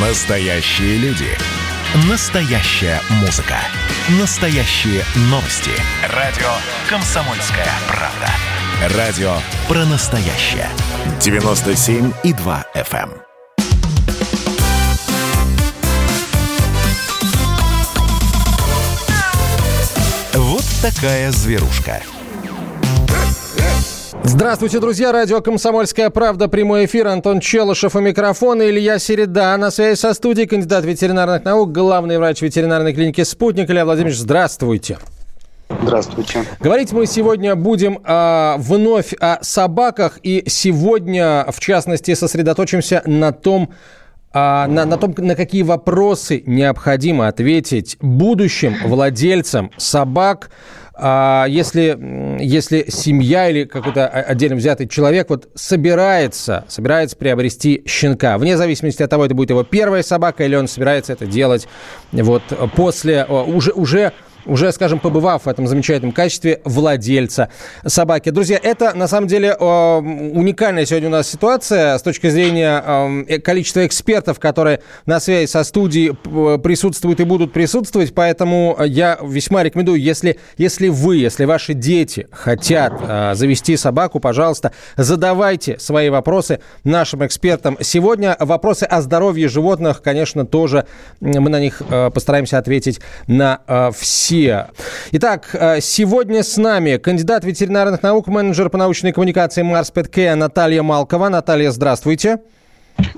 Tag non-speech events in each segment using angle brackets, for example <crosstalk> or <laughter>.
Настоящие люди. Настоящая музыка. Настоящие новости. Радио «Комсомольская правда». Радио про настоящее. 97,2 FM. эм. Вот такая зверушка. Здравствуйте, друзья. Радио «Комсомольская правда». Прямой эфир. Антон Челышев у микрофона. Илья Середа. На связи со студией кандидат ветеринарных наук, главный врач ветеринарной клиники «Спутник». Илья Владимирович, здравствуйте. Здравствуйте. Говорить мы сегодня будем э, вновь о собаках. И сегодня, в частности, сосредоточимся на том, а, на, на том, на какие вопросы необходимо ответить будущим владельцам собак, а если, если семья или какой-то отдельно взятый человек вот собирается, собирается приобрести щенка, вне зависимости от того, это будет его первая собака или он собирается это делать вот после, уже, уже уже, скажем, побывав в этом замечательном качестве владельца собаки. Друзья, это на самом деле уникальная сегодня у нас ситуация с точки зрения э, количества экспертов, которые на связи со студией присутствуют и будут присутствовать, поэтому я весьма рекомендую, если, если вы, если ваши дети хотят э, завести собаку, пожалуйста, задавайте свои вопросы нашим экспертам. Сегодня вопросы о здоровье животных, конечно, тоже мы на них э, постараемся ответить на все Россия. Итак, э, сегодня с нами кандидат ветеринарных наук, менеджер по научной коммуникации Марс Петкея Наталья Малкова. Наталья, здравствуйте.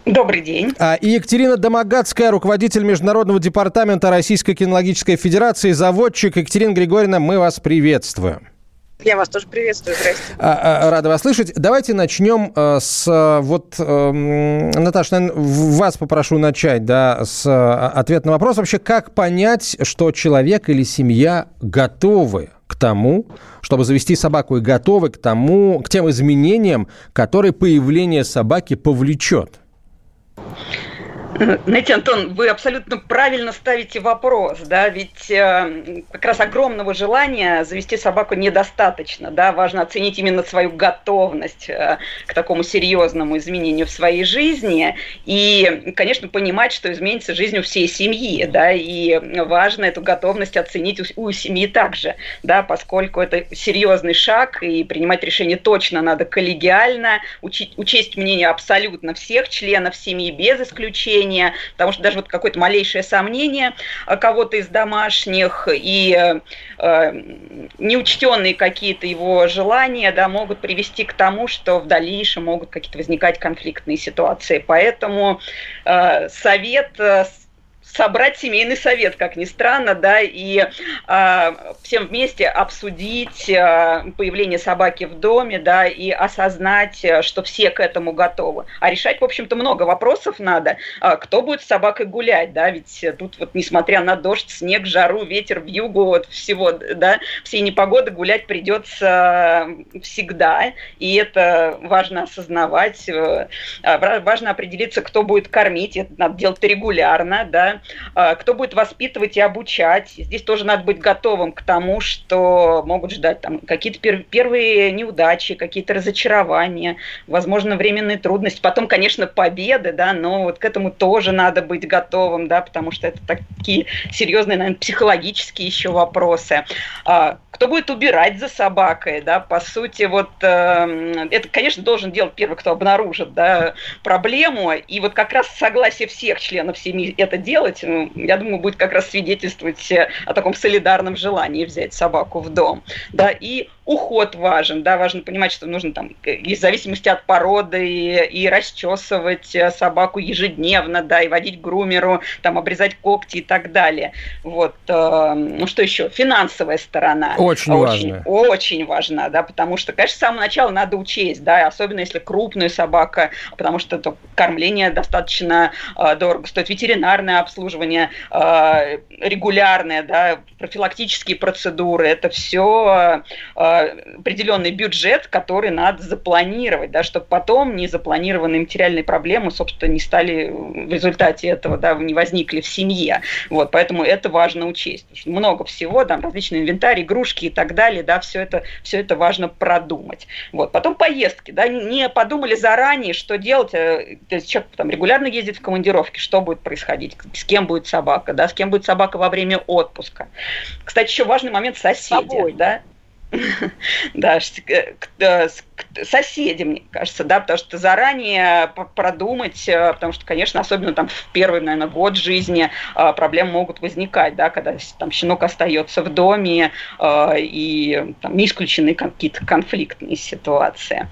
Добрый день. А, и Екатерина Домогацкая, руководитель Международного департамента Российской кинологической федерации, заводчик. Екатерина Григорьевна, мы вас приветствуем. Я вас тоже приветствую, здрасте. А, а, рада вас слышать. Давайте начнем э, с э, вот, эм, Наташа, наверное, вас попрошу начать, да, с э, ответа на вопрос. Вообще, как понять, что человек или семья готовы к тому, чтобы завести собаку и готовы к тому, к тем изменениям, которые появление собаки повлечет? Знаете, Антон, вы абсолютно правильно ставите вопрос, да, ведь э, как раз огромного желания завести собаку недостаточно, да, важно оценить именно свою готовность э, к такому серьезному изменению в своей жизни и, конечно, понимать, что изменится жизнь у всей семьи, да, и важно эту готовность оценить у, у семьи также, да, поскольку это серьезный шаг и принимать решение точно надо коллегиально, учить, учесть мнение абсолютно всех членов семьи без исключения сомнения, потому что даже вот какое-то малейшее сомнение кого-то из домашних и э, неучтенные какие-то его желания да, могут привести к тому, что в дальнейшем могут какие-то возникать конфликтные ситуации. Поэтому э, совет э, собрать семейный совет, как ни странно, да, и э, всем вместе обсудить э, появление собаки в доме, да, и осознать, что все к этому готовы. А решать, в общем-то, много вопросов надо. А, кто будет с собакой гулять, да, ведь тут вот, несмотря на дождь, снег, жару, ветер, в югу, вот всего, да, все непогоды гулять придется всегда, и это важно осознавать, э, важно определиться, кто будет кормить, это надо делать регулярно, да, а, кто будет воспитывать и обучать. Здесь тоже надо быть готовым к тому, что могут ждать там какие-то пер- первые неудачи, какие-то разочарования, возможно, временные трудности. Потом, конечно, победы, да, но вот к этому тоже надо быть готовым, да, потому что это такие серьезные, наверное, психологические еще вопросы. А, кто будет убирать за собакой, да, по сути, вот э, это, конечно, должен делать первый, кто обнаружит, да, проблему, и вот как раз согласие всех членов семьи это делать, делать, ну, я думаю, будет как раз свидетельствовать о таком солидарном желании взять собаку в дом. Да, и уход важен, да, важно понимать, что нужно там, в зависимости от породы, и, и расчесывать э, собаку ежедневно, да, и водить грумеру, там, обрезать когти и так далее. Вот, э, ну что еще? Финансовая сторона. Очень, очень важно. Очень важна, да, потому что, конечно, с самого начала надо учесть, да, особенно если крупная собака, потому что это кормление достаточно э, дорого стоит, ветеринарное обслуживание э, регулярное, да, профилактические процедуры, это все э, определенный бюджет, который надо запланировать, да, чтобы потом незапланированные материальные проблемы, собственно, не стали в результате этого, да, не возникли в семье. Вот, поэтому это важно учесть. Много всего, там, различный инвентарь, игрушки и так далее, да, все это, все это важно продумать. Вот. Потом поездки, да, не подумали заранее, что делать, э, то есть человек там регулярно ездит в командировке, что будет происходить, с кем будет собака, да, с кем будет собака во время отпуска. Кстати, еще важный момент соседи, да, <laughs> да, с соседям, мне кажется, да, потому что заранее продумать, э, потому что, конечно, особенно там в первый, наверное, год жизни э, проблемы могут возникать, да, когда там щенок остается в доме э, и там не исключены какие-то конфликтные ситуации.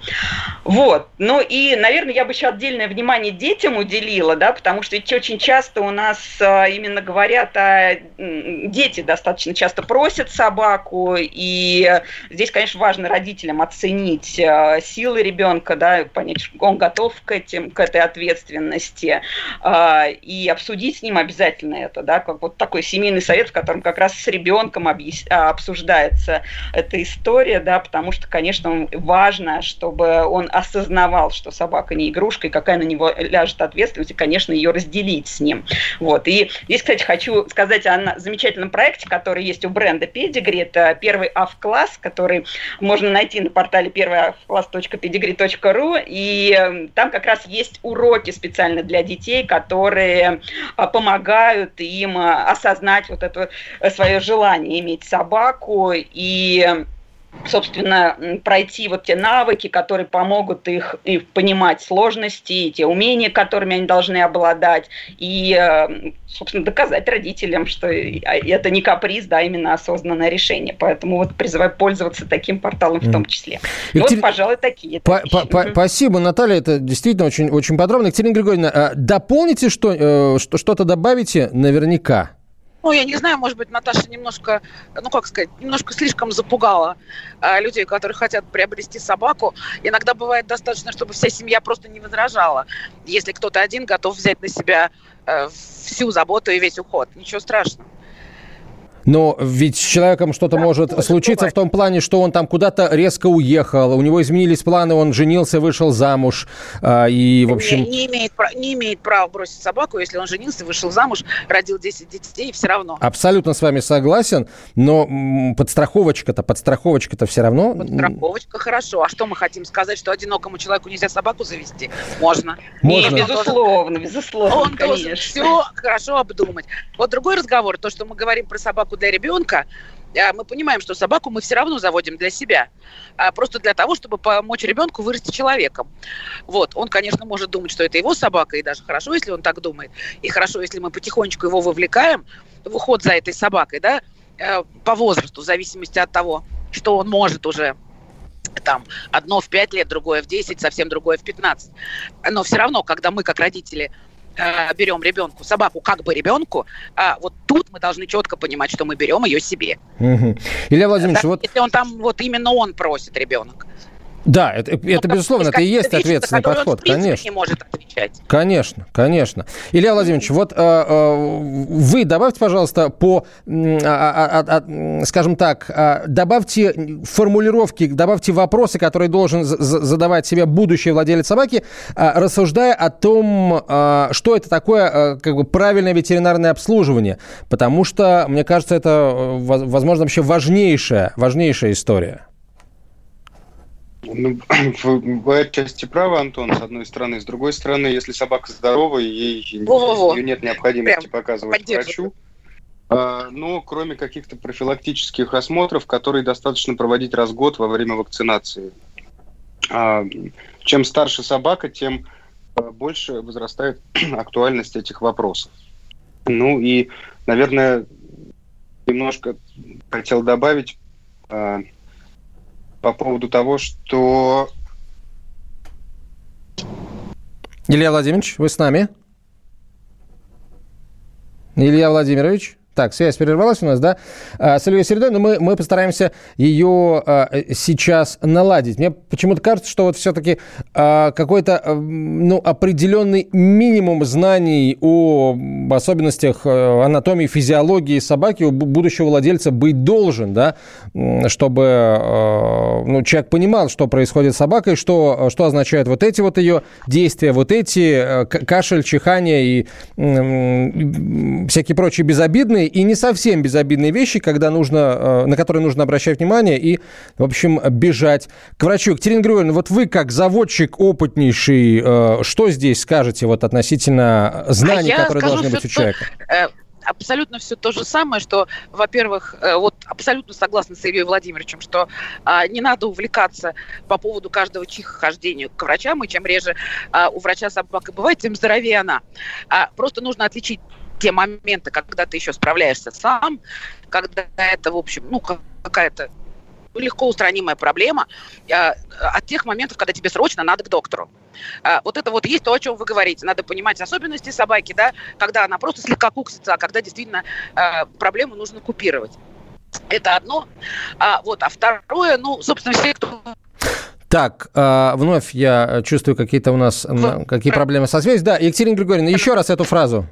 Вот. Ну и, наверное, я бы еще отдельное внимание детям уделила, да, потому что ведь очень часто у нас именно говорят о... Дети достаточно часто просят собаку, и здесь, конечно, важно родителям оценить Э, силы ребенка, да, понять, он готов к, этим, к этой ответственности, э, и обсудить с ним обязательно это, да, как вот такой семейный совет, в котором как раз с ребенком объяс... А, обсуждается эта история, да, потому что, конечно, важно, чтобы он осознавал, что собака не игрушка, и какая на него ляжет ответственность, и, конечно, ее разделить с ним. Вот. И здесь, кстати, хочу сказать о замечательном проекте, который есть у бренда Pedigree. Это первый АВ-класс, который можно найти на портале первый class.pedigree.ru, и эм, там как раз есть уроки специально для детей, которые а, помогают им а, осознать вот это э, свое желание иметь собаку. И собственно, пройти вот те навыки, которые помогут их и понимать сложности, и те умения, которыми они должны обладать, и, э, собственно, доказать родителям, что а, это не каприз, да, именно осознанное решение. Поэтому вот призываю пользоваться таким порталом в том числе. Екатер... Вот, пожалуй, такие. По -по -по Спасибо, Наталья, это действительно очень, очень подробно. Екатерина Григорьевна, а дополните что, э, что-то добавите наверняка? Ну, я не знаю, может быть, Наташа немножко, ну, как сказать, немножко слишком запугала э, людей, которые хотят приобрести собаку. Иногда бывает достаточно, чтобы вся семья просто не возражала, если кто-то один готов взять на себя э, всю заботу и весь уход. Ничего страшного. Но ведь с человеком что-то да, может случиться бывает. в том плане, что он там куда-то резко уехал, у него изменились планы, он женился, вышел замуж, а, и, в общем... Не, не, имеет, не имеет права бросить собаку, если он женился, вышел замуж, родил 10 детей, все равно. Абсолютно с вами согласен, но подстраховочка-то, подстраховочка-то все равно... Подстраховочка хорошо. А что мы хотим сказать, что одинокому человеку нельзя собаку завести? Можно. Можно. Не, безусловно, безусловно, Он конечно. должен все хорошо обдумать. Вот другой разговор, то, что мы говорим про собаку для ребенка, а, мы понимаем, что собаку мы все равно заводим для себя, а, просто для того, чтобы помочь ребенку вырасти человеком. Вот, он, конечно, может думать, что это его собака, и даже хорошо, если он так думает, и хорошо, если мы потихонечку его вовлекаем в уход за этой собакой, да, э, по возрасту, в зависимости от того, что он может уже там одно в 5 лет, другое в 10, совсем другое в 15. Но все равно, когда мы, как родители, берем ребенку собаку как бы ребенку, а вот тут мы должны четко понимать, что мы берем ее себе. Угу. Илья Владимирович, да, вот... Если он там, вот именно он просит ребенок. Да, это, это безусловно, это и есть ответственный подход, конечно. не может отвечать. Конечно, конечно. Илья Владимирович, вот э, э, вы добавьте, пожалуйста, по, а, а, а, скажем так, добавьте формулировки, добавьте вопросы, которые должен задавать себе будущий владелец собаки, рассуждая о том, что это такое как бы правильное ветеринарное обслуживание, потому что, мне кажется, это, э, возможно, вообще важнейшая, важнейшая история. Ну, <clears throat> вы отчасти правы, Антон, с одной стороны. С другой стороны, если собака здоровая, ей Во-во-во. ее нет необходимости Прям показывать врачу. А, но кроме каких-то профилактических осмотров, которые достаточно проводить раз в год во время вакцинации. А, чем старше собака, тем а, больше возрастает <clears throat> актуальность этих вопросов. Ну и, наверное, немножко хотел добавить по поводу того, что... Илья Владимирович, вы с нами? Илья Владимирович? Так, связь прервалась у нас, да, с Ильей Середой, но мы, мы постараемся ее сейчас наладить. Мне почему-то кажется, что вот все-таки какой-то ну, определенный минимум знаний о особенностях анатомии, физиологии собаки у будущего владельца быть должен, да, чтобы ну, человек понимал, что происходит с собакой, что, что означают вот эти вот ее действия, вот эти кашель, чихание и всякие прочие безобидные и не совсем безобидные вещи, когда нужно, э, на которые нужно обращать внимание и, в общем, бежать к врачу. Екатерина Григорьевна, вот вы как заводчик опытнейший, э, что здесь скажете вот относительно знаний, а которые должны быть у человека? Э, абсолютно все то же самое, что, во-первых, вот абсолютно согласна с Ильей Владимировичем, что а, не надо увлекаться по поводу каждого чихохождения к врачам, и чем реже а, у врача собака бывает, тем здоровее она. А, просто нужно отличить те моменты, когда ты еще справляешься сам, когда это, в общем, ну, какая-то легко устранимая проблема, а, от тех моментов, когда тебе срочно надо к доктору. А, вот это вот есть то, о чем вы говорите. Надо понимать особенности собаки, да, когда она просто слегка куксится, а когда действительно проблему нужно купировать. Это одно. А, вот, а второе, ну, собственно, все, кто так, э, вновь я чувствую какие-то у нас какие проблемы со связью. Да, Екатерина Григорьевна, еще раз эту фразу.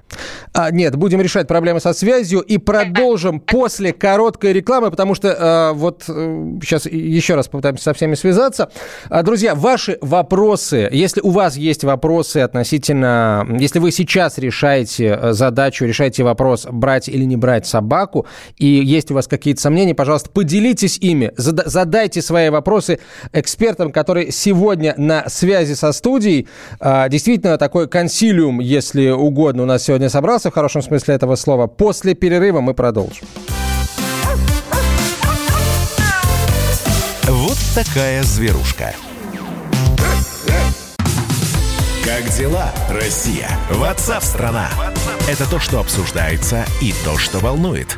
А, нет, будем решать проблемы со связью и продолжим после короткой рекламы, потому что э, вот э, сейчас еще раз попытаемся со всеми связаться. А, друзья, ваши вопросы, если у вас есть вопросы относительно, если вы сейчас решаете э, задачу, решаете вопрос, брать или не брать собаку, и есть у вас какие-то сомнения, пожалуйста, поделитесь ими, задайте свои вопросы экспертам, экспертом, который сегодня на связи со студией. А, действительно, такой консилиум, если угодно, у нас сегодня собрался, в хорошем смысле этого слова. После перерыва мы продолжим. Вот такая зверушка. Как дела, Россия? Ватсап-страна! Это то, что обсуждается и то, что волнует.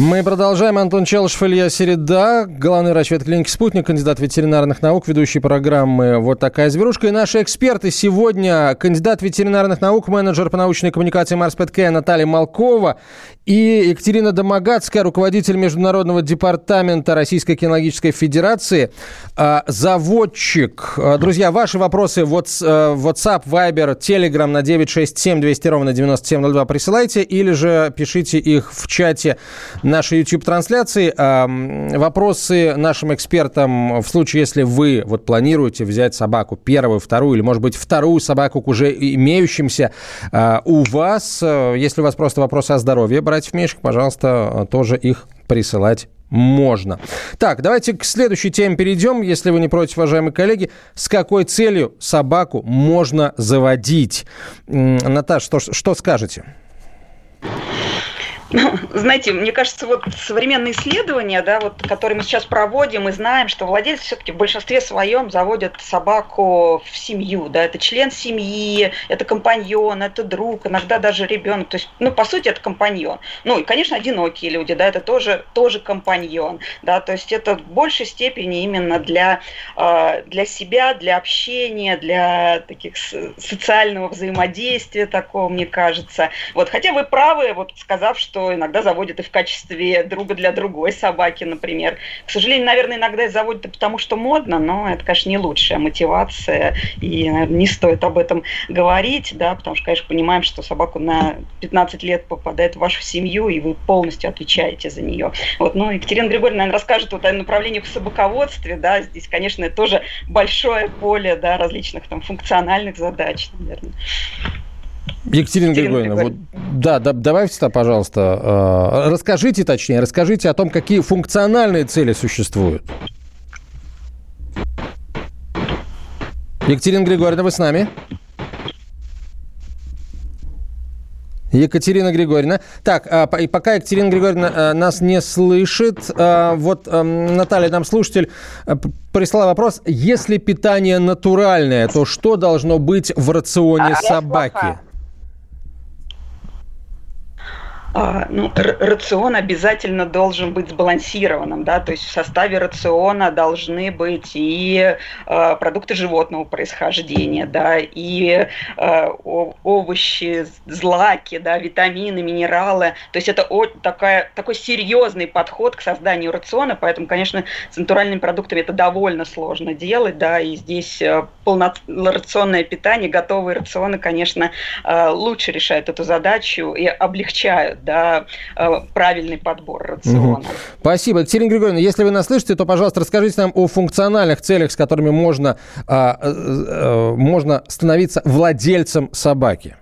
Мы продолжаем. Антон Челышев, Илья Середа, главный врач ветклиники «Спутник», кандидат ветеринарных наук, ведущий программы «Вот такая зверушка». И наши эксперты сегодня кандидат ветеринарных наук, менеджер по научной коммуникации Марс ПТК Наталья Малкова и Екатерина Домогацкая, руководитель Международного департамента Российской кинологической федерации, а, заводчик. А, друзья, ваши вопросы в э, WhatsApp, Viber, Telegram на 967 200 ровно 9702 присылайте или же пишите их в чате нашей YouTube-трансляции. Вопросы нашим экспертам в случае, если вы вот планируете взять собаку первую, вторую или, может быть, вторую собаку к уже имеющимся а, у вас. Э, если у вас просто вопросы о здоровье, братьев Мишек, пожалуйста, тоже их присылать можно. Так, давайте к следующей теме перейдем, если вы не против, уважаемые коллеги. С какой целью собаку можно заводить? Наташа, что, что скажете? Ну, знаете, мне кажется, вот современные исследования, да, вот, которые мы сейчас проводим, мы знаем, что владельцы все-таки в большинстве своем заводят собаку в семью, да, это член семьи, это компаньон, это друг, иногда даже ребенок, то есть, ну, по сути, это компаньон. Ну, и, конечно, одинокие люди, да, это тоже, тоже компаньон, да, то есть это в большей степени именно для, а, для себя, для общения, для таких социального взаимодействия такого, мне кажется. Вот, хотя вы правы, вот сказав, что что иногда заводят и в качестве друга для другой собаки, например. К сожалению, наверное, иногда и заводят и потому, что модно, но это, конечно, не лучшая мотивация, и, наверное, не стоит об этом говорить, да, потому что, конечно, понимаем, что собаку на 15 лет попадает в вашу семью, и вы полностью отвечаете за нее. Вот, ну, Екатерина Григорьевна, наверное, расскажет вот о направлениях в собаководстве, да, здесь, конечно, тоже большое поле, да, различных там функциональных задач, наверное. Екатерина Григорьевна, вот, да, да, давайте, пожалуйста, э, расскажите точнее, расскажите о том, какие функциональные цели существуют. Екатерина Григорьевна, вы с нами? Екатерина Григорьевна. Так, а, и пока Екатерина Григорьевна а, нас не слышит, а, вот Наталья, нам слушатель, прислала вопрос. Если питание натуральное, то что должно быть в рационе собаки? А, ну, рацион обязательно должен быть сбалансированным, да, то есть в составе рациона должны быть и э, продукты животного происхождения, да, и э, овощи, злаки, да, витамины, минералы, то есть это о, такая, такой серьезный подход к созданию рациона, поэтому, конечно, с натуральными продуктами это довольно сложно делать, да, и здесь полнорационное питание, готовые рационы, конечно, лучше решают эту задачу и облегчают да, э, правильный подбор рациона. Угу. Спасибо. Екатерина Григорьевна, если вы нас слышите, то, пожалуйста, расскажите нам о функциональных целях, с которыми можно, а, а, а, можно становиться владельцем собаки.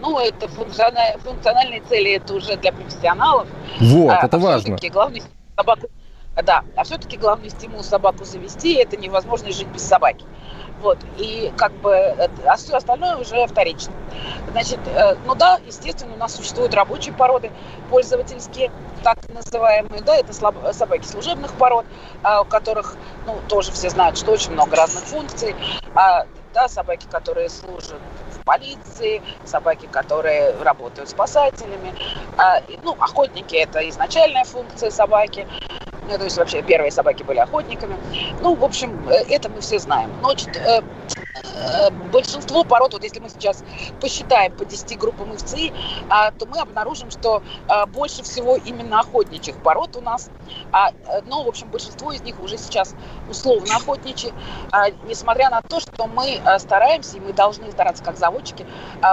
Ну, это функциональные, функциональные цели, это уже для профессионалов. Вот, а, это а важно. Главный собаку, да, а все-таки главный стимул собаку завести – это невозможность жить без собаки. Вот, и как бы, а все остальное уже вторично. Значит, э, ну да, естественно, у нас существуют рабочие породы, пользовательские, так называемые, да, это собаки служебных пород, а, у которых, ну, тоже все знают, что очень много разных функций, а, да, собаки, которые служат полиции, собаки, которые работают спасателями, а, ну, охотники – это изначальная функция собаки, ну, то есть вообще первые собаки были охотниками. Ну, в общем, э, это мы все знаем. Но э, большинство пород, вот если мы сейчас посчитаем по 10 группам овцы, а, то мы обнаружим, что а, больше всего именно охотничьих пород у нас. А, но, в общем, большинство из них уже сейчас условно охотничьи, несмотря на то, что мы стараемся, и мы должны стараться как заводчики,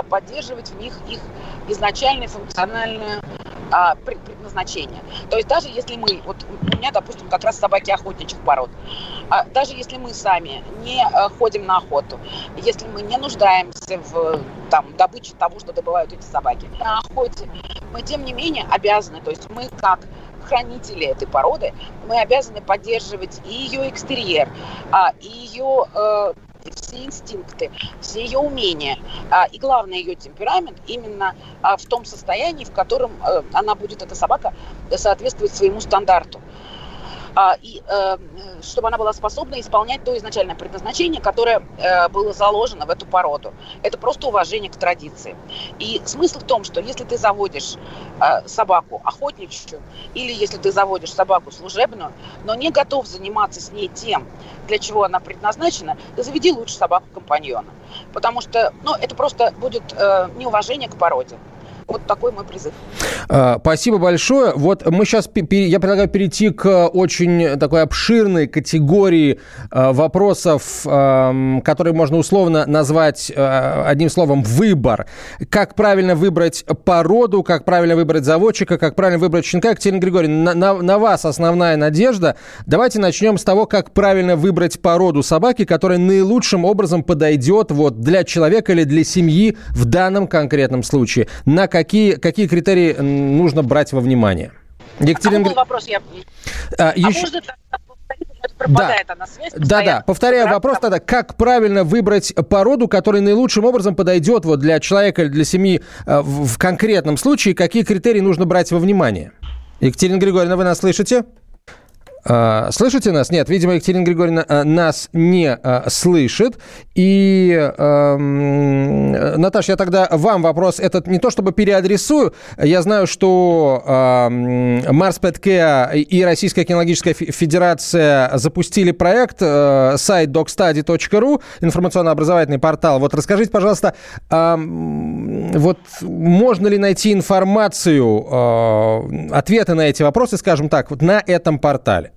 поддерживать в них их изначальную функциональную а, предназначение. То есть даже если мы, вот у меня, допустим, как раз собаки охотничьих пород, а, даже если мы сами не а, ходим на охоту, если мы не нуждаемся в там, добыче того, что добывают эти собаки на охоте, мы тем не менее обязаны, то есть мы как хранители этой породы, мы обязаны поддерживать и ее экстерьер, а, и ее э, все инстинкты, все ее умения а, и, главное, ее темперамент именно а, в том состоянии, в котором э, она будет, эта собака, соответствовать своему стандарту. А, и э, чтобы она была способна исполнять то изначальное предназначение, которое э, было заложено в эту породу. Это просто уважение к традиции. И смысл в том, что если ты заводишь э, собаку охотничью или если ты заводишь собаку служебную, но не готов заниматься с ней тем, для чего она предназначена, ты заведи лучше собаку-компаньона. Потому что ну, это просто будет неуважение к породе. Вот такой мой призыв. А, спасибо большое. Вот мы сейчас, я предлагаю перейти к очень такой обширной категории а, вопросов, которые можно условно назвать а, одним словом «выбор». Как правильно выбрать породу, как правильно выбрать заводчика, как правильно выбрать щенка. Екатерина Григорьевна, на, на, на вас основная надежда. Давайте начнем с того, как правильно выбрать породу собаки, которая наилучшим образом подойдет вот для человека или для семьи в данном конкретном случае. На какие, какие критерии нужно брать во внимание? Екатерина... А вопрос я... А, а еще... пропадает да. она связь. Да, да. Повторяю вопрос тогда, как правильно выбрать породу, которая наилучшим образом подойдет вот для человека или для семьи в, в конкретном случае, какие критерии нужно брать во внимание? Екатерина Григорьевна, вы нас слышите? А, слышите нас? Нет, видимо, Екатерина Григорьевна а, нас не а, слышит. И, э, Наташа, я тогда вам вопрос этот не то чтобы переадресую. Я знаю, что э, Марс Петкеа и Российская кинологическая федерация запустили проект, э, сайт docstudy.ru, информационно-образовательный портал. Вот расскажите, пожалуйста, э, вот можно ли найти информацию, э, ответы на эти вопросы, скажем так, вот на этом портале?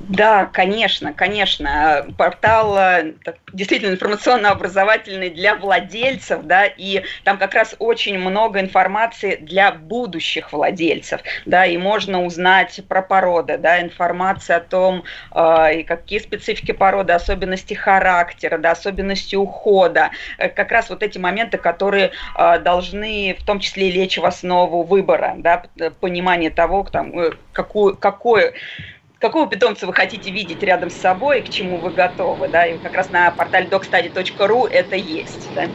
Да, конечно, конечно. Портал э, действительно информационно-образовательный для владельцев, да, и там как раз очень много информации для будущих владельцев, да, и можно узнать про породы, да, информация о том, э, какие специфики породы, особенности характера, да, особенности ухода, э, как раз вот эти моменты, которые э, должны в том числе лечь в основу выбора, да, понимание того, там, э, какую, какое какого питомца вы хотите видеть рядом с собой, к чему вы готовы, да, и как раз на портале docstudy.ru это есть, да.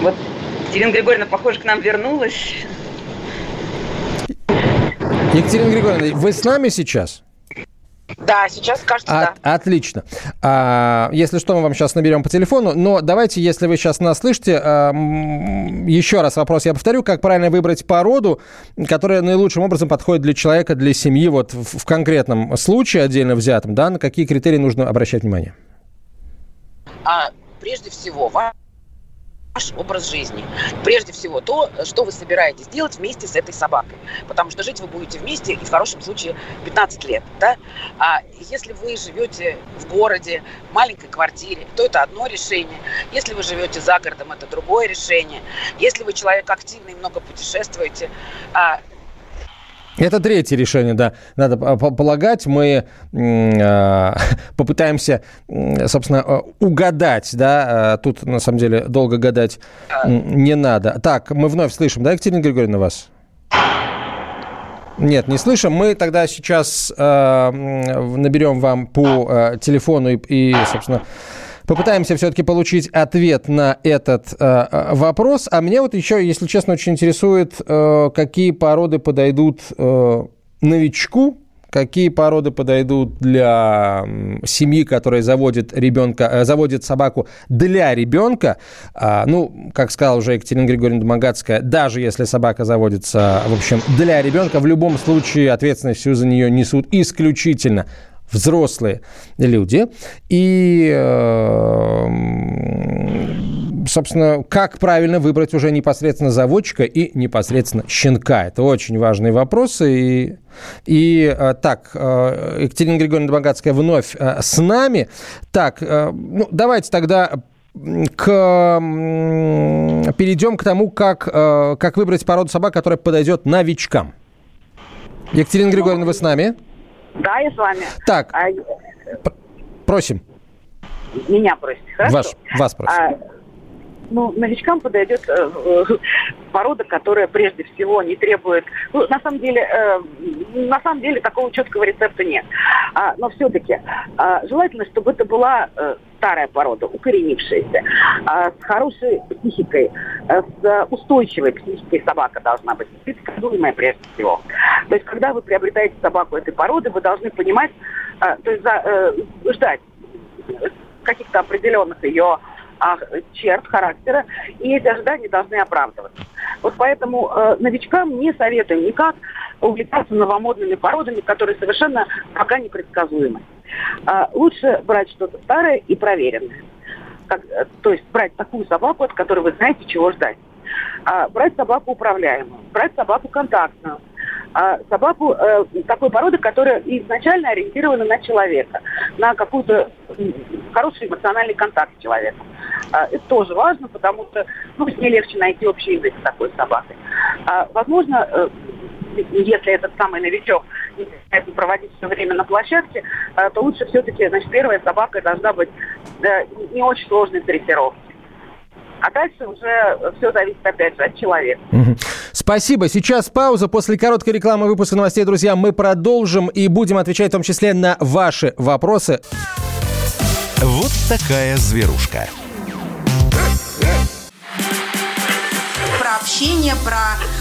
Вот Екатерина Григорьевна, похоже, к нам вернулась. Екатерина Григорьевна, вы с нами сейчас? Да, сейчас кажется, От, да. Отлично. А, если что, мы вам сейчас наберем по телефону. Но давайте, если вы сейчас нас слышите, а, еще раз вопрос я повторю. Как правильно выбрать породу, которая наилучшим образом подходит для человека, для семьи, вот в, в конкретном случае отдельно взятом, да, на какие критерии нужно обращать внимание? А, прежде всего, ваш образ жизни. Прежде всего то, что вы собираетесь делать вместе с этой собакой. Потому что жить вы будете вместе и в хорошем случае 15 лет. Да? А если вы живете в городе, в маленькой квартире, то это одно решение. Если вы живете за городом, это другое решение. Если вы человек активный, много путешествуете, а, это третье решение, да, надо полагать. Мы <laughs> э, попытаемся, собственно, угадать, да, э, тут, на самом деле, долго гадать не надо. Так, мы вновь слышим, да, Екатерина Григорьевна, вас? Нет, не слышим. Мы тогда сейчас э, наберем вам по э, телефону и, и, собственно, Попытаемся все-таки получить ответ на этот э, э, вопрос. А мне вот еще, если честно, очень интересует, э, какие породы подойдут э, новичку, какие породы подойдут для семьи, которая заводит ребенка, э, заводит собаку для ребенка. А, ну, как сказала уже Екатерина Григорьевна Домогацкая, даже если собака заводится, в общем, для ребенка, в любом случае ответственность всю за нее несут исключительно взрослые люди. И, э, собственно, как правильно выбрать уже непосредственно заводчика и непосредственно щенка. Это очень важные вопросы. И, и э, так, э, Екатерина Григорьевна Домогацкая вновь с нами. Так, ну, давайте тогда к, перейдем к тому, как, как выбрать породу собак, которая подойдет новичкам. Екатерина Григорьевна, вы с нами? Да, я с вами. Так, а, просим. Меня просите, хорошо? Вас, вас просим. А, ну, новичкам подойдет э, э, порода, которая прежде всего не требует... Ну, на самом деле, э, на самом деле такого четкого рецепта нет. А, но все-таки э, желательно, чтобы это была э, старая порода, укоренившаяся, э, с хорошей психикой, э, с устойчивой психикой собака должна быть, предсказуемая прежде всего. То есть, когда вы приобретаете собаку этой породы, вы должны понимать, э, то есть э, ждать каких-то определенных ее черт характера, и эти ожидания должны оправдываться. Вот поэтому э, новичкам не советую никак увлекаться новомодными породами, которые совершенно пока непредсказуемы. Э, лучше брать что-то старое и проверенное. Как, э, то есть брать такую собаку, от которой вы знаете, чего ждать. А, брать собаку управляемую, брать собаку контактную, а собаку э, такой породы, которая изначально ориентирована на человека, на какой-то хороший эмоциональный контакт с человеком. А, это тоже важно, потому что ну, с ней легче найти общий язык с такой собакой. А, возможно, э, если этот самый новичок не проводить все время на площадке, э, то лучше все-таки, значит, первая собака должна быть не очень сложной дрессировки. А дальше уже все зависит, опять же, от человека. Спасибо. Сейчас пауза. После короткой рекламы выпуска новостей, друзья, мы продолжим и будем отвечать в том числе на ваши вопросы. Вот такая зверушка. общение, про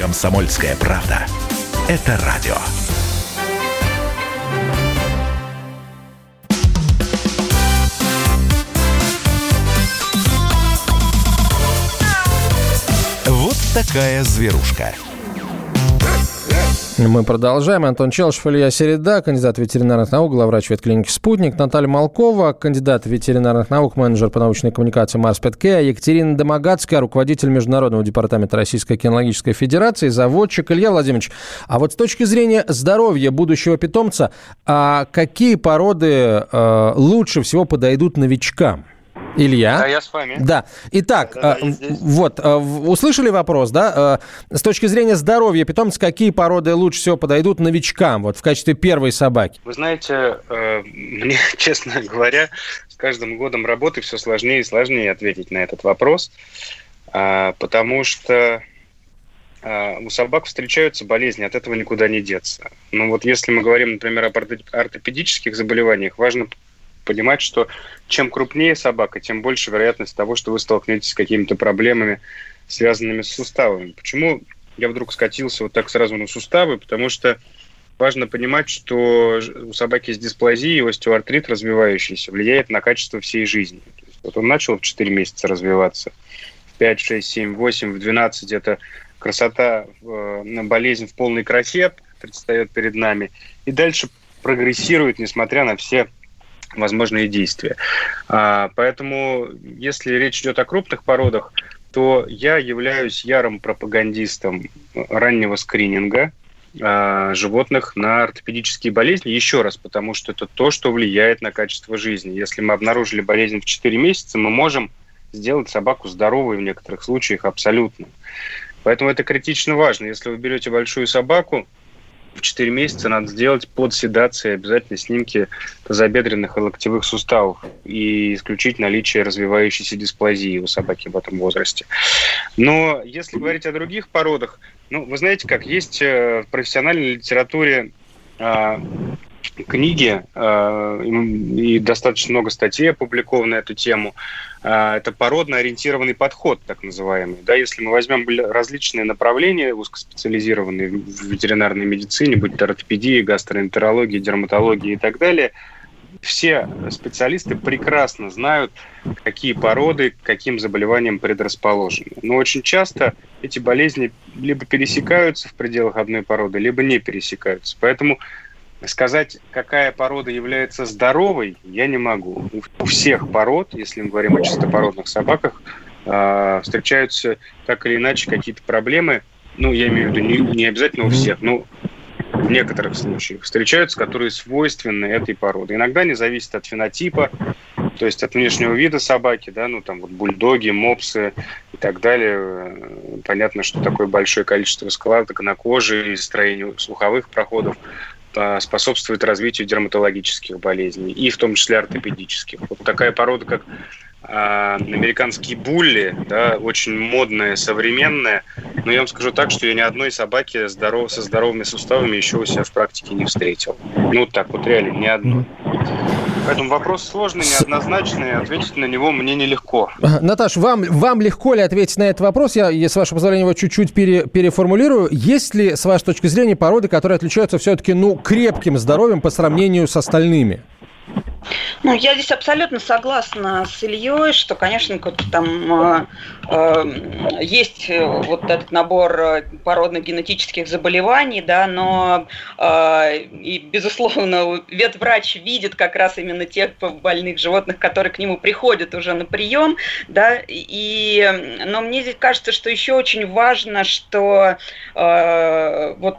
Комсомольская правда. Это радио. Вот такая зверушка. Мы продолжаем. Антон Челшев, Илья Середа, кандидат ветеринарных наук, главврач ветклиники «Спутник», Наталья Малкова, кандидат ветеринарных наук, менеджер по научной коммуникации Марс Петке, Екатерина Домогацкая, руководитель Международного департамента Российской кинологической федерации, заводчик Илья Владимирович. А вот с точки зрения здоровья будущего питомца, а какие породы э, лучше всего подойдут новичкам? Илья? Да, я с вами. Да. Итак, да, да, вот, услышали вопрос, да? С точки зрения здоровья питомца, какие породы лучше всего подойдут новичкам, вот в качестве первой собаки? Вы знаете, мне, <laughs> честно говоря, с каждым годом работы все сложнее и сложнее ответить на этот вопрос, потому что у собак встречаются болезни, от этого никуда не деться. Но вот если мы говорим, например, об ортопедических заболеваниях, важно понимать, что чем крупнее собака, тем больше вероятность того, что вы столкнетесь с какими-то проблемами, связанными с суставами. Почему я вдруг скатился вот так сразу на суставы? Потому что важно понимать, что у собаки с дисплазией остеоартрит развивающийся влияет на качество всей жизни. Вот он начал в 4 месяца развиваться, в 5, 6, 7, 8, в 12 это красота, э, болезнь в полной красе предстает перед нами, и дальше прогрессирует, несмотря на все возможные действия. А, поэтому, если речь идет о крупных породах, то я являюсь ярым пропагандистом раннего скрининга а, животных на ортопедические болезни. Еще раз, потому что это то, что влияет на качество жизни. Если мы обнаружили болезнь в 4 месяца, мы можем сделать собаку здоровой в некоторых случаях абсолютно. Поэтому это критично важно. Если вы берете большую собаку, в 4 месяца надо сделать под седацией обязательно снимки тазобедренных и локтевых суставов и исключить наличие развивающейся дисплазии у собаки в этом возрасте. Но если говорить о других породах, ну, вы знаете как, есть э, в профессиональной литературе а, книги э, и достаточно много статей опубликовано на эту тему. Э, это породно-ориентированный подход, так называемый. Да, если мы возьмем различные направления узкоспециализированные в ветеринарной медицине, будь то ортопедия, гастроэнтерология, дерматология и так далее, все специалисты прекрасно знают, какие породы к каким заболеваниям предрасположены. Но очень часто эти болезни либо пересекаются в пределах одной породы, либо не пересекаются. Поэтому Сказать, какая порода является здоровой, я не могу. У всех пород, если мы говорим о чистопородных собаках, а, встречаются так или иначе какие-то проблемы. Ну, я имею в виду не, не обязательно у всех, но в некоторых случаях встречаются, которые свойственны этой породе. Иногда они зависят от фенотипа, то есть от внешнего вида собаки, да, ну там вот бульдоги, мопсы и так далее. Понятно, что такое большое количество складок на коже и строению слуховых проходов способствует развитию дерматологических болезней, и в том числе ортопедических. Вот такая порода, как а, американские булли, да, очень модная, современная. Но я вам скажу так, что я ни одной собаки здоров, со здоровыми суставами еще у себя в практике не встретил. Ну, так вот, реально, ни одной. Поэтому вопрос сложный, неоднозначный, ответить на него мне нелегко. Наташ, вам, вам легко ли ответить на этот вопрос? Я, с вашего позволения, его чуть-чуть пере, переформулирую. Есть ли, с вашей точки зрения, породы, которые отличаются все-таки, ну, крепким здоровьем по сравнению с остальными? Ну, я здесь абсолютно согласна с Ильей, что, конечно, там э, э, есть вот этот набор э, породно-генетических заболеваний, да, но э, и, безусловно, ветврач видит как раз именно тех больных животных, которые к нему приходят уже на прием, да, и, но мне здесь кажется, что еще очень важно, что э, вот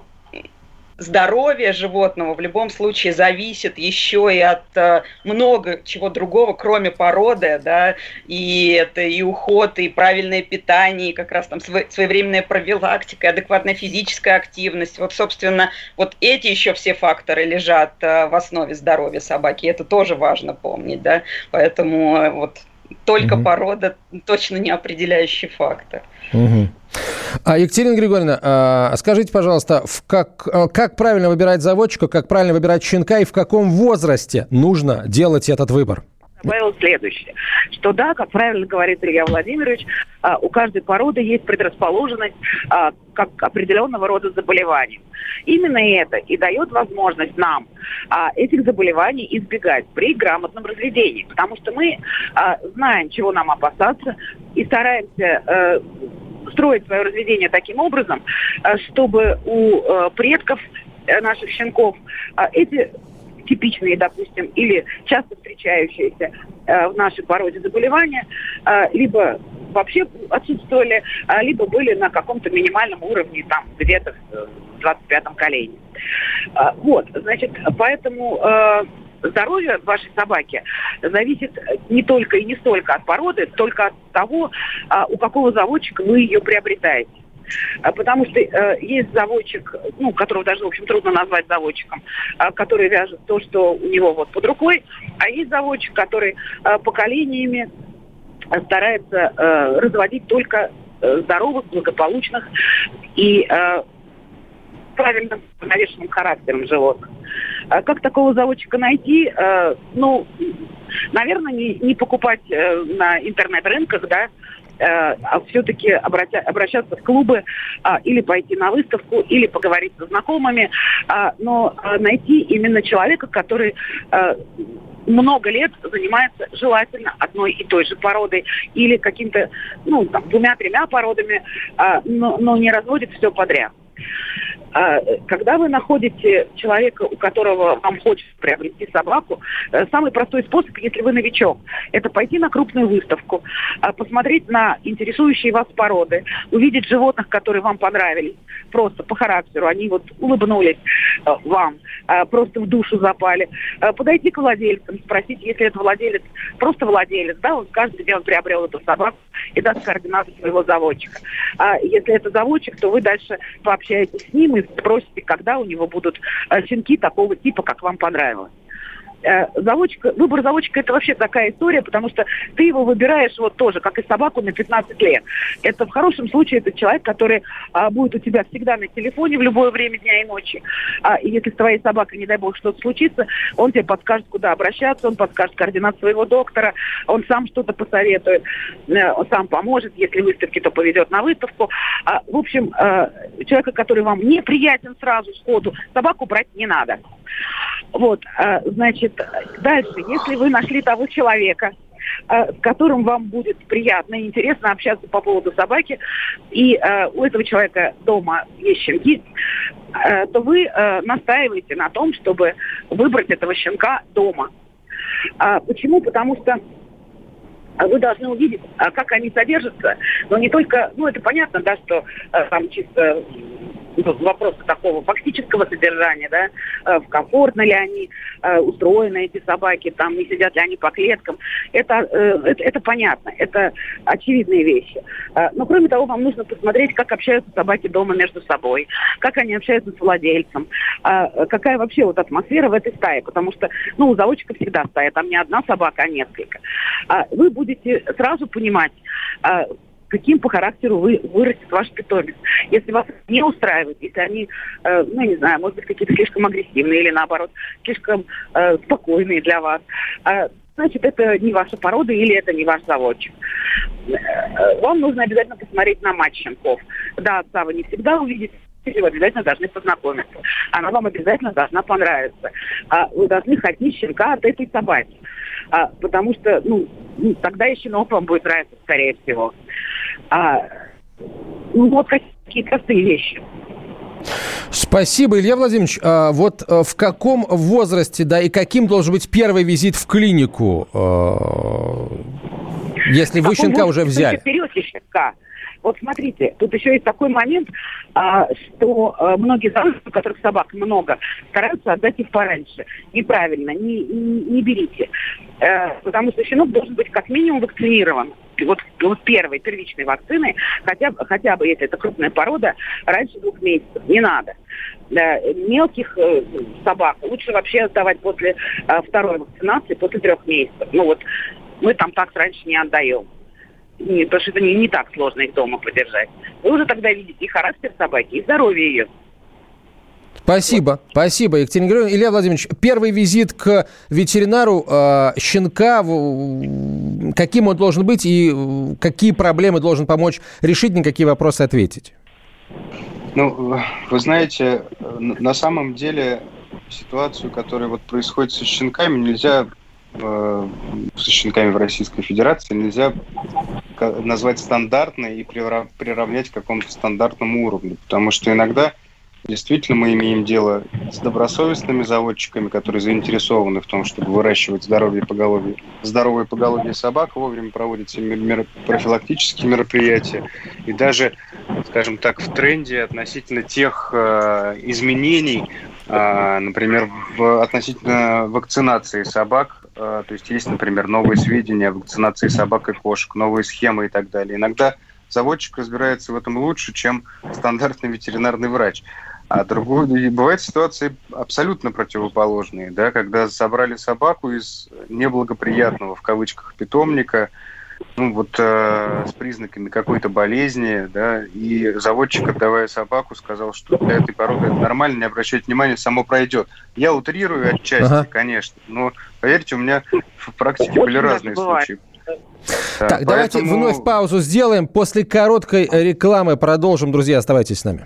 здоровье животного в любом случае зависит еще и от э, много чего другого, кроме породы, да, и это и уход, и правильное питание, и как раз там своевременная профилактика, адекватная физическая активность. Вот, собственно, вот эти еще все факторы лежат э, в основе здоровья собаки, это тоже важно помнить, да, поэтому э, вот только угу. порода точно не определяющий фактор. Угу. А, Екатерина Григорьевна, а, скажите, пожалуйста, в как, а, как правильно выбирать заводчика, как правильно выбирать щенка и в каком возрасте нужно делать этот выбор? Добавила следующее, что да, как правильно говорит Илья Владимирович, а, у каждой породы есть предрасположенность как определенного рода заболеваний. Именно это и дает возможность нам этих заболеваний избегать при грамотном разведении, потому что мы знаем, чего нам опасаться и стараемся э, строить свое разведение таким образом, э, чтобы у э, предков наших щенков эти типичные, допустим, или часто встречающиеся в нашей породе заболевания, либо вообще отсутствовали, либо были на каком-то минимальном уровне, там, где-то в 25-м колене. Вот, значит, поэтому здоровье вашей собаки зависит не только и не столько от породы, только от того, а, у какого заводчика вы ее приобретаете. А, потому что э, есть заводчик, ну, которого даже, в общем, трудно назвать заводчиком, э, который вяжет то, что у него вот под рукой, а есть заводчик, который э, поколениями старается э, разводить только здоровых, благополучных и правильно навешенным характером животных. А как такого заводчика найти? Ну, наверное, не, не покупать на интернет-рынках, да, а все-таки обращаться в клубы а, или пойти на выставку, или поговорить со знакомыми, а, но а, найти именно человека, который а, много лет занимается желательно одной и той же породой или каким-то, ну, двумя-тремя породами, а, но, но не разводит все подряд. А, когда вы находите человека, у которого вам хочется приобрести собаку, э, самый простой способ, если вы новичок, это пойти на крупную выставку, а, посмотреть на интересующие вас породы, увидеть животных, которые вам понравились, просто по характеру, они вот улыбнулись э, вам, а, просто в душу запали, подойти к владельцам, спросить, если это владелец, просто владелец, да, он скажет, где он приобрел эту собаку и даст координаты своего заводчика. А если это заводчик, то вы дальше пообщаетесь с ним и спросите, когда у него будут э, щенки такого типа, как вам понравилось. Э, заводчика, выбор заводчика это вообще такая история, потому что ты его выбираешь вот тоже, как и собаку на 15 лет. Это в хорошем случае это человек, который а, будет у тебя всегда на телефоне в любое время дня и ночи. А, и если с твоей собакой, не дай бог, что-то случится, он тебе подскажет, куда обращаться, он подскажет координат своего доктора, он сам что-то посоветует, э, он сам поможет, если выставки, то поведет на выставку. А, в общем, э, человека, который вам неприятен сразу сходу, собаку брать не надо. Вот, э, значит, дальше, если вы нашли того человека, э, с которым вам будет приятно и интересно общаться по поводу собаки, и э, у этого человека дома есть щенки, то вы настаиваете на том, чтобы выбрать этого щенка дома. А почему? Потому что вы должны увидеть, как они содержатся, но не только, ну это понятно, да, что там чисто вопроса такого фактического содержания, да, э, комфортно ли они э, устроены, эти собаки, там, не сидят ли они по клеткам. Это, э, это, это понятно, это очевидные вещи. Но, кроме того, вам нужно посмотреть, как общаются собаки дома между собой, как они общаются с владельцем, какая вообще вот атмосфера в этой стае, потому что, ну, у заводчика всегда стая, там не одна собака, а несколько. Вы будете сразу понимать, каким по характеру вы, вырастет ваш питомец. Если вас не устраивает, если они, э, ну, не знаю, может быть, какие-то слишком агрессивные или, наоборот, слишком э, спокойные для вас, э, значит, это не ваша порода или это не ваш заводчик. Э, вам нужно обязательно посмотреть на матч щенков. Да, отца вы не всегда увидите, вы обязательно должны познакомиться. Она вам обязательно должна понравиться. А вы должны хотеть щенка от этой собаки. А, потому что, ну, тогда и щенок вам будет нравиться, скорее всего. А, ну, вот какие простые вещи. Спасибо, Илья Владимирович. А вот а, в каком возрасте, да, и каким должен быть первый визит в клинику, а, если вы щенка уже взяли? Берете щенка. Вот смотрите, тут еще есть такой момент, а, что а, многие заводчики, у которых собак много, стараются отдать их пораньше. Неправильно, не, не, не берите. Потому что щенок должен быть как минимум вакцинирован. Вот, вот первой, первичной вакцины, хотя, хотя бы если это крупная порода, раньше двух месяцев. Не надо. Да, мелких э, собак лучше вообще отдавать после э, второй вакцинации, после трех месяцев. Ну вот мы там так раньше не отдаем не, потому что это не, не так сложно их дома подержать. Вы уже тогда видите и характер собаки, и здоровье ее. Спасибо, спасибо, Екатерина Григорьевна. Илья Владимирович, первый визит к ветеринару э, щенка, каким он должен быть и какие проблемы должен помочь решить, на какие вопросы ответить? Ну, вы знаете, на самом деле ситуацию, которая вот происходит со щенками, нельзя э, со щенками в Российской Федерации нельзя назвать стандартной и приравнять к какому-то стандартному уровню, потому что иногда действительно мы имеем дело с добросовестными заводчиками, которые заинтересованы в том, чтобы выращивать здоровье поголовье, здоровое поголовье собак, вовремя проводят все мер, профилактические мероприятия и даже, скажем так, в тренде относительно тех э, изменений, А, например, в, относительно вакцинации собак, а, то есть есть, например, новые сведения о вакцинации собак и кошек, новые схемы и так далее. Иногда заводчик разбирается в этом лучше, чем стандартный ветеринарный врач. А другую, и бывают ситуации абсолютно противоположные, да, когда забрали собаку из неблагоприятного, в кавычках, питомника, ну, вот э, с признаками какой-то болезни, да, и заводчик, отдавая собаку, сказал, что для этой породы это нормально, не обращать внимания, само пройдет. Я утрирую отчасти, ага. конечно, но, поверьте, у меня в практике были разные случаи. Да, так, поэтому... давайте вновь паузу сделаем. После короткой рекламы продолжим. Друзья, оставайтесь с нами.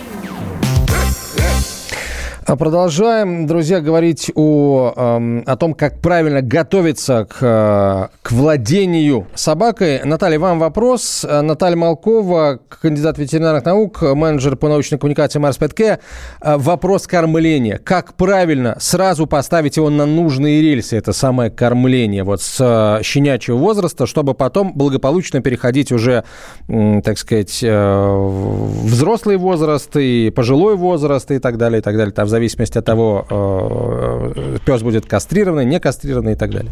А продолжаем, друзья, говорить о, эм, о том, как правильно готовиться к, э, к владению собакой. Наталья, вам вопрос. Наталья Малкова, кандидат ветеринарных наук, менеджер по научной коммуникации Марс Петке. Э, вопрос кормления. Как правильно сразу поставить его на нужные рельсы, это самое кормление, вот с э, щенячьего возраста, чтобы потом благополучно переходить уже, так сказать, взрослый возраст и пожилой возраст и так далее, и так далее. Там, зависимости от того, э, пес будет кастрированный, не кастрированный и так далее.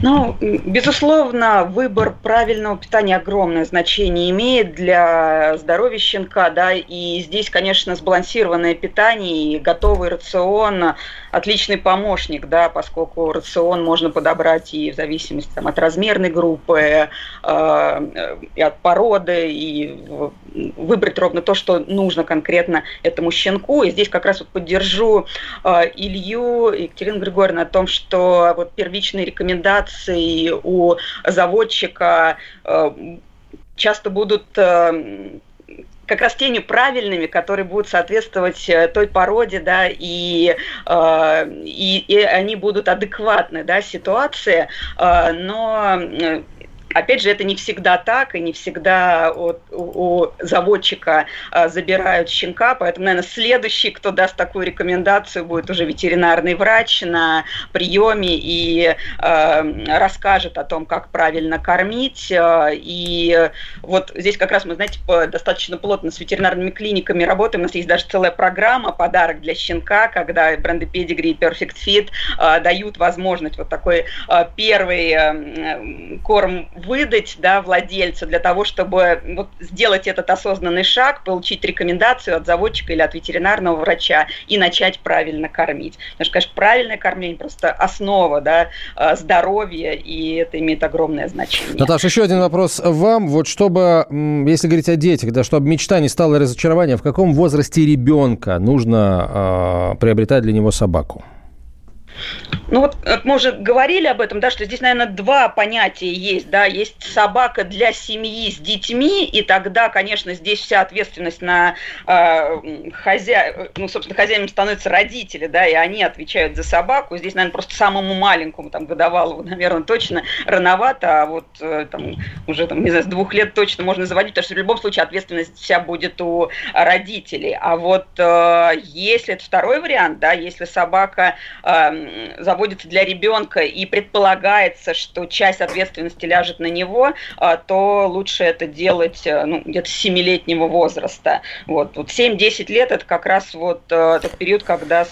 Ну, безусловно, выбор правильного питания огромное значение имеет для здоровья щенка, да, и здесь, конечно, сбалансированное питание и готовый рацион отличный помощник, да, поскольку рацион можно подобрать и в зависимости там, от размерной группы, э, и от породы, и выбрать ровно то, что нужно конкретно этому щенку. И здесь как раз вот поддержу э, Илью, Екатерину Григорьевну о том, что вот первичные рекомендации у заводчика э, часто будут э, как раз теми правильными, которые будут соответствовать э, той породе, да, и, э, и, и они будут адекватны, да, ситуации, э, но Опять же, это не всегда так, и не всегда от, у, у заводчика а, забирают щенка, поэтому, наверное, следующий, кто даст такую рекомендацию, будет уже ветеринарный врач на приеме и а, расскажет о том, как правильно кормить. А, и вот здесь как раз мы, знаете, достаточно плотно с ветеринарными клиниками работаем. У нас есть даже целая программа «Подарок для щенка», когда бренды Pedigree и Perfect Fit а, дают возможность вот такой а, первый а, корм выдать да, владельцу для того, чтобы вот, сделать этот осознанный шаг, получить рекомендацию от заводчика или от ветеринарного врача и начать правильно кормить. Потому что, конечно, правильное кормление просто основа да, а, здоровья, и это имеет огромное значение. Наташа, еще один вопрос вам. Вот чтобы, если говорить о детях, да, чтобы мечта не стала разочарованием, в каком возрасте ребенка нужно э, приобретать для него собаку? Ну вот мы уже говорили об этом, да, что здесь, наверное, два понятия есть, да, есть собака для семьи с детьми, и тогда, конечно, здесь вся ответственность на э, хозя... ну, собственно, хозяином становятся родители, да, и они отвечают за собаку. Здесь, наверное, просто самому маленькому, там, годовалому, <laughs> наверное, точно рановато, а вот э, там уже, там, не знаю, с двух лет точно можно заводить, потому что в любом случае ответственность вся будет у родителей. А вот э, если это второй вариант, да, если собака э, заводится для ребенка и предполагается, что часть ответственности ляжет на него, а, то лучше это делать э, ну, где-то с 7-летнего возраста. Вот, вот 7-10 лет это как раз вот э, тот период, когда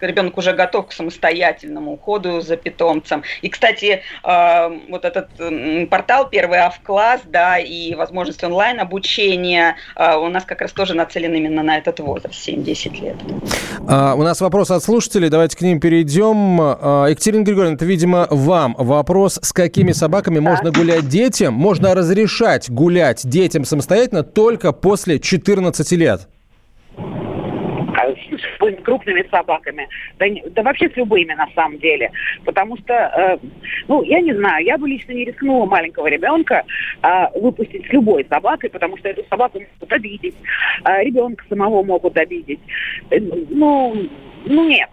ребенок уже готов к самостоятельному уходу за питомцем. И, кстати, э, вот этот портал «Первый АВ-класс», да, и возможность онлайн-обучения у нас как раз тоже нацелен именно на этот возраст, 7-10 лет. А, у нас вопрос от слушателей, давайте к ним перейдем. Тема. А, Екатерина Григорьевна, это, видимо, вам вопрос, с какими собаками можно гулять детям? Можно разрешать гулять детям самостоятельно только после 14 лет? с крупными собаками, да, да вообще с любыми на самом деле. Потому что, э, ну, я не знаю, я бы лично не рискнула маленького ребенка э, выпустить с любой собакой, потому что эту собаку могут обидеть, э, ребенка самого могут обидеть. Э, ну, ну нет.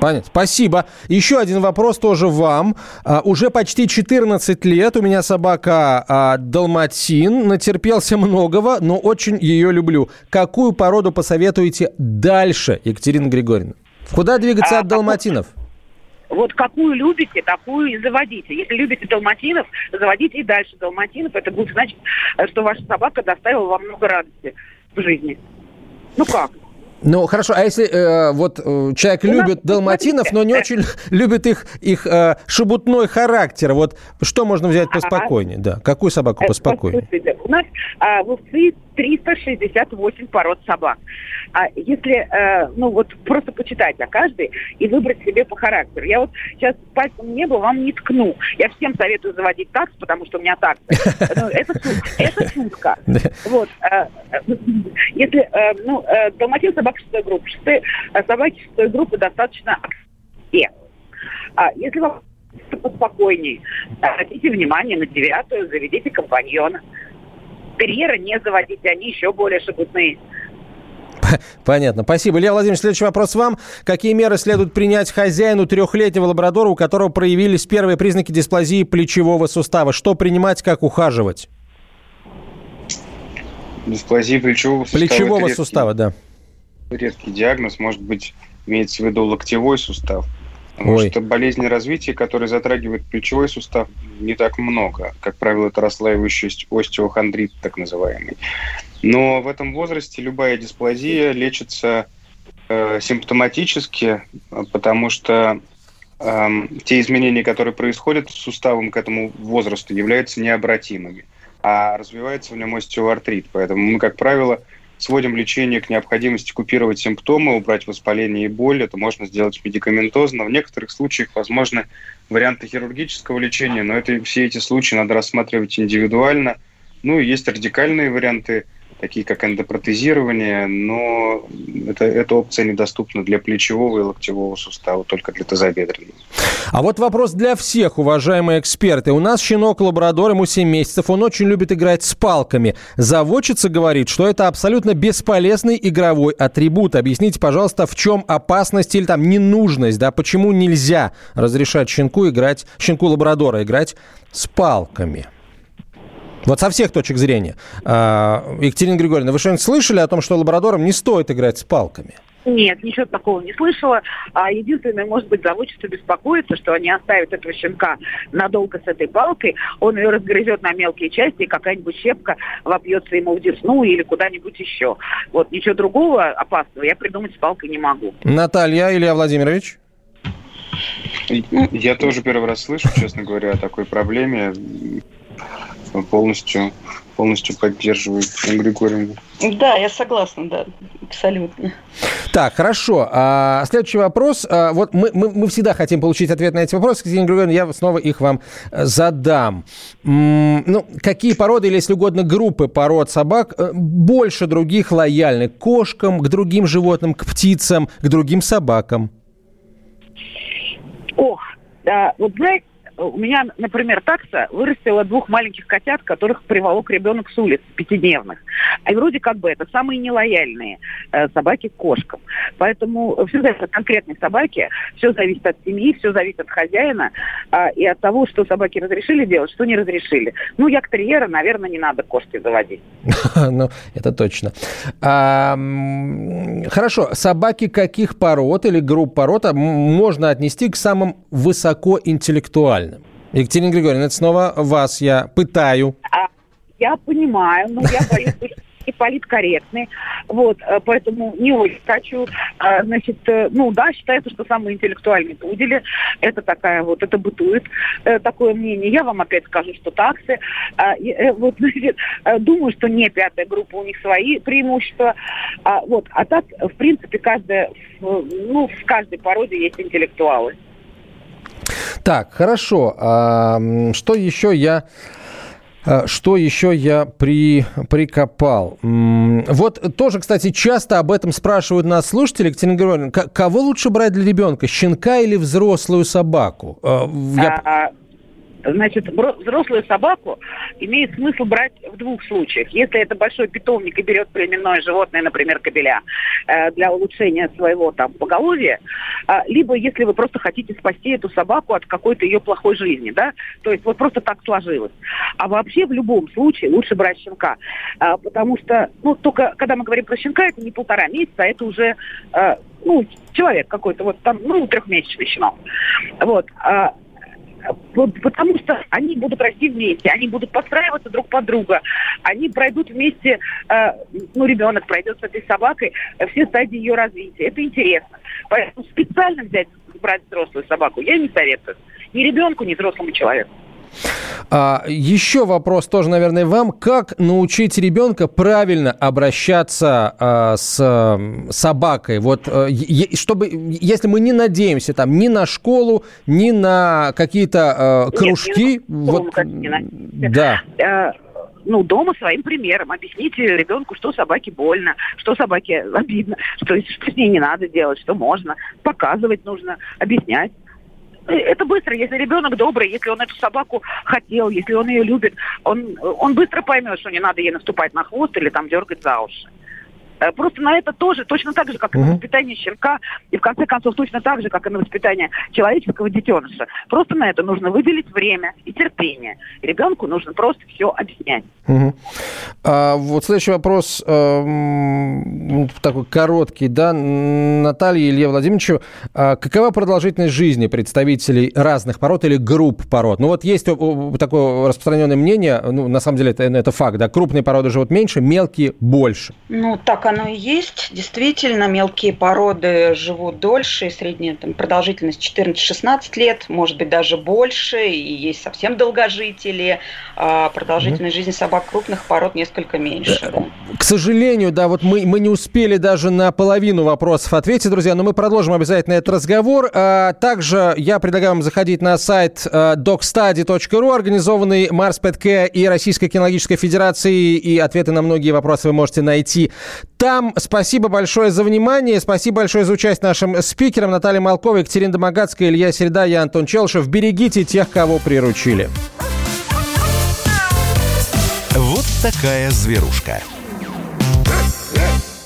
Понятно. Спасибо. Еще один вопрос тоже вам. А, уже почти 14 лет у меня собака а, Далматин. Натерпелся многого, но очень ее люблю. Какую породу посоветуете дальше, Екатерина Григорьевна? Куда двигаться а, от далматинов? Вот какую любите, такую и заводите. Если любите далматинов, заводите и дальше далматинов. Это будет значить, что ваша собака доставила вам много радости в жизни. Ну как? Ну, хорошо, а если э, вот э, человек любит далматинов, но не очень <laughs> любит их, их э, шебутной характер, вот что можно взять поспокойнее? Да, какую собаку э, поспокойнее? У нас а, в 368 пород собак. А если, э, ну вот просто почитать о каждой и выбрать себе по характеру. Я вот сейчас пальцем небо вам не ткну. Я всем советую заводить такс, потому что у меня такс. <laughs> Ну, это шутка. Это шутка. Вот. Э, если, э, ну, далматин собак шестой группы. Шестой, собаки шестой группы достаточно все. А если вам поспокойней, обратите внимание на девятую, заведите компаньона. Терьера не заводите, они еще более шебутные. Понятно. Спасибо. Илья Владимирович, следующий вопрос вам. Какие меры следует принять хозяину трехлетнего лабрадора, у которого проявились первые признаки дисплазии плечевого сустава? Что принимать, как ухаживать? Дисплазия плечевого сустава. Плечевого сустава, да. Редкий диагноз, может быть, имеется в виду локтевой сустав. Потому Ой. что болезни развития, которые затрагивают плечевой сустав, не так много. Как правило, это расслаивающий остеохондрит, так называемый. Но в этом возрасте любая дисплазия лечится э, симптоматически, потому что э, те изменения, которые происходят с суставом к этому возрасту, являются необратимыми, а развивается в нем остеоартрит. Поэтому мы, как правило, сводим лечение к необходимости купировать симптомы, убрать воспаление и боль. Это можно сделать медикаментозно. В некоторых случаях возможны варианты хирургического лечения, но это, все эти случаи надо рассматривать индивидуально. Ну и есть радикальные варианты – такие как эндопротезирование, но это, эта опция недоступна для плечевого и локтевого сустава, только для тазобедренного. А вот вопрос для всех, уважаемые эксперты. У нас щенок лабрадор, ему 7 месяцев, он очень любит играть с палками. Заводчица говорит, что это абсолютно бесполезный игровой атрибут. Объясните, пожалуйста, в чем опасность или там ненужность, да, почему нельзя разрешать щенку играть, щенку лабрадора играть с палками? Вот со всех точек зрения. А, Екатерина Григорьевна, вы что-нибудь слышали о том, что лабрадорам не стоит играть с палками? Нет, ничего такого не слышала. А единственное, может быть, заводчество беспокоится, что они оставят этого щенка надолго с этой палкой, он ее разгрызет на мелкие части, и какая-нибудь щепка вопьется ему в десну или куда-нибудь еще. Вот ничего другого опасного я придумать с палкой не могу. Наталья, Илья Владимирович? Я тоже первый раз слышу, честно говоря, о такой проблеме полностью, полностью поддерживаю Григорьевну. Да, я согласна, да, абсолютно. Так, хорошо. А, следующий вопрос. А, вот мы, мы, мы всегда хотим получить ответ на эти вопросы. Екатерина Григорьевна, я снова их вам э, задам. М-м, ну, какие породы, или, если угодно, группы пород собак э, больше других лояльны к кошкам, к другим животным, к птицам, к другим собакам? Ох, да, вот знаете, у меня, например, такса вырастила двух маленьких котят, которых приволок ребенок с улиц, пятидневных. И вроде как бы это самые нелояльные э, собаки к кошкам. Поэтому все зависит от конкретной собаки, все зависит от семьи, все зависит от хозяина э, и от того, что собаки разрешили делать, что не разрешили. Ну, як терьера, наверное, не надо кошки заводить. <laughs> Ну, это точно. Хорошо, собаки каких пород или групп пород можно отнести к самым высокоинтеллектуальным? Екатерина Григорьевна, это снова вас я пытаю. А, я понимаю, но я боюсь, что все-таки политкорректны, вот, э, поэтому не очень хочу, а, значит, э, ну да, считается, что самый интеллектуальный пудель, это такая вот, это бытует такое мнение. Я вам опять скажу, что таксы, вот, <laughs> значит, думаю, что не пятая группа, у них свои преимущества, а, вот, а так, в принципе, каждая, ну, в каждой породе есть интеллектуалы. Так, хорошо. А, что еще я... А, что еще я при, прикопал? Вот тоже, кстати, часто об этом спрашивают нас слушатели. Екатерина Григорьевна, кого лучше брать для ребенка, щенка или взрослую собаку? А, я... А, Значит, взрослую собаку имеет смысл брать в двух случаях. Если это большой питомник и берет племенное животное, например, кобеля, э, для улучшения своего там поголовья, э, либо если вы просто хотите спасти эту собаку от какой-то ее плохой жизни, да, то есть вот просто так сложилось. А вообще в любом случае лучше брать щенка, э, потому что, ну, только когда мы говорим про щенка, это не полтора месяца, а это уже ну, человек какой-то, вот там, ну, трехмесячный щенок. Вот. Потому что они будут расти вместе, они будут подстраиваться друг под друга, они пройдут вместе, э, ну, ребенок пройдет с этой собакой все стадии ее развития. Это интересно. Поэтому специально взять, брать взрослую собаку я не советую. Ни ребенку, ни взрослому человеку. А, еще вопрос тоже, наверное, вам. Как научить ребенка правильно обращаться а, с собакой? Вот, а, чтобы, если мы не надеемся там ни на школу, ни на какие-то а, кружки. Нет, вот, да. А, ну, дома своим примером. Объясните ребенку, что собаке больно, что собаке обидно, что, что с ней не надо делать, что можно. Показывать нужно, объяснять. Э, это быстро, если ребенок добрый, если он эту собаку хотел, если он ее любит, он, он быстро поймет, что не надо ей наступать на хвост или там дергать за уши. Э, просто на это тоже, точно так же, как и на воспитание щенка, и в конце концов точно так же, как и на воспитание человеческого детеныша. Просто на это нужно выделить время и терпение. Ребенку нужно просто все объяснять. Угу. А, вот следующий вопрос, э, такой короткий, да, Наталье Илье Владимировичу. А какова продолжительность жизни представителей разных пород или групп пород? Ну вот есть такое распространенное мнение, ну на самом деле это, это факт, да, крупные породы живут меньше, мелкие больше. Ну так оно и есть. Действительно, мелкие породы живут дольше, средняя там, продолжительность 14-16 лет, может быть, даже больше, и есть совсем долгожители. А продолжительность mm-hmm. жизни собак крупных пород несколько меньше. Да. К сожалению, да, вот мы, мы не успели даже на половину вопросов ответить, друзья, но мы продолжим обязательно этот разговор. А, также я предлагаю вам заходить на сайт а, docstudy.ru, организованный Марс ПТК и Российской кинологической федерации, и ответы на многие вопросы вы можете найти там спасибо большое за внимание. Спасибо большое за участие нашим спикерам. Наталья Малкова, Екатерина Домогацкая, Илья Середа, я Антон Челшев. Берегите тех, кого приручили. Вот такая зверушка.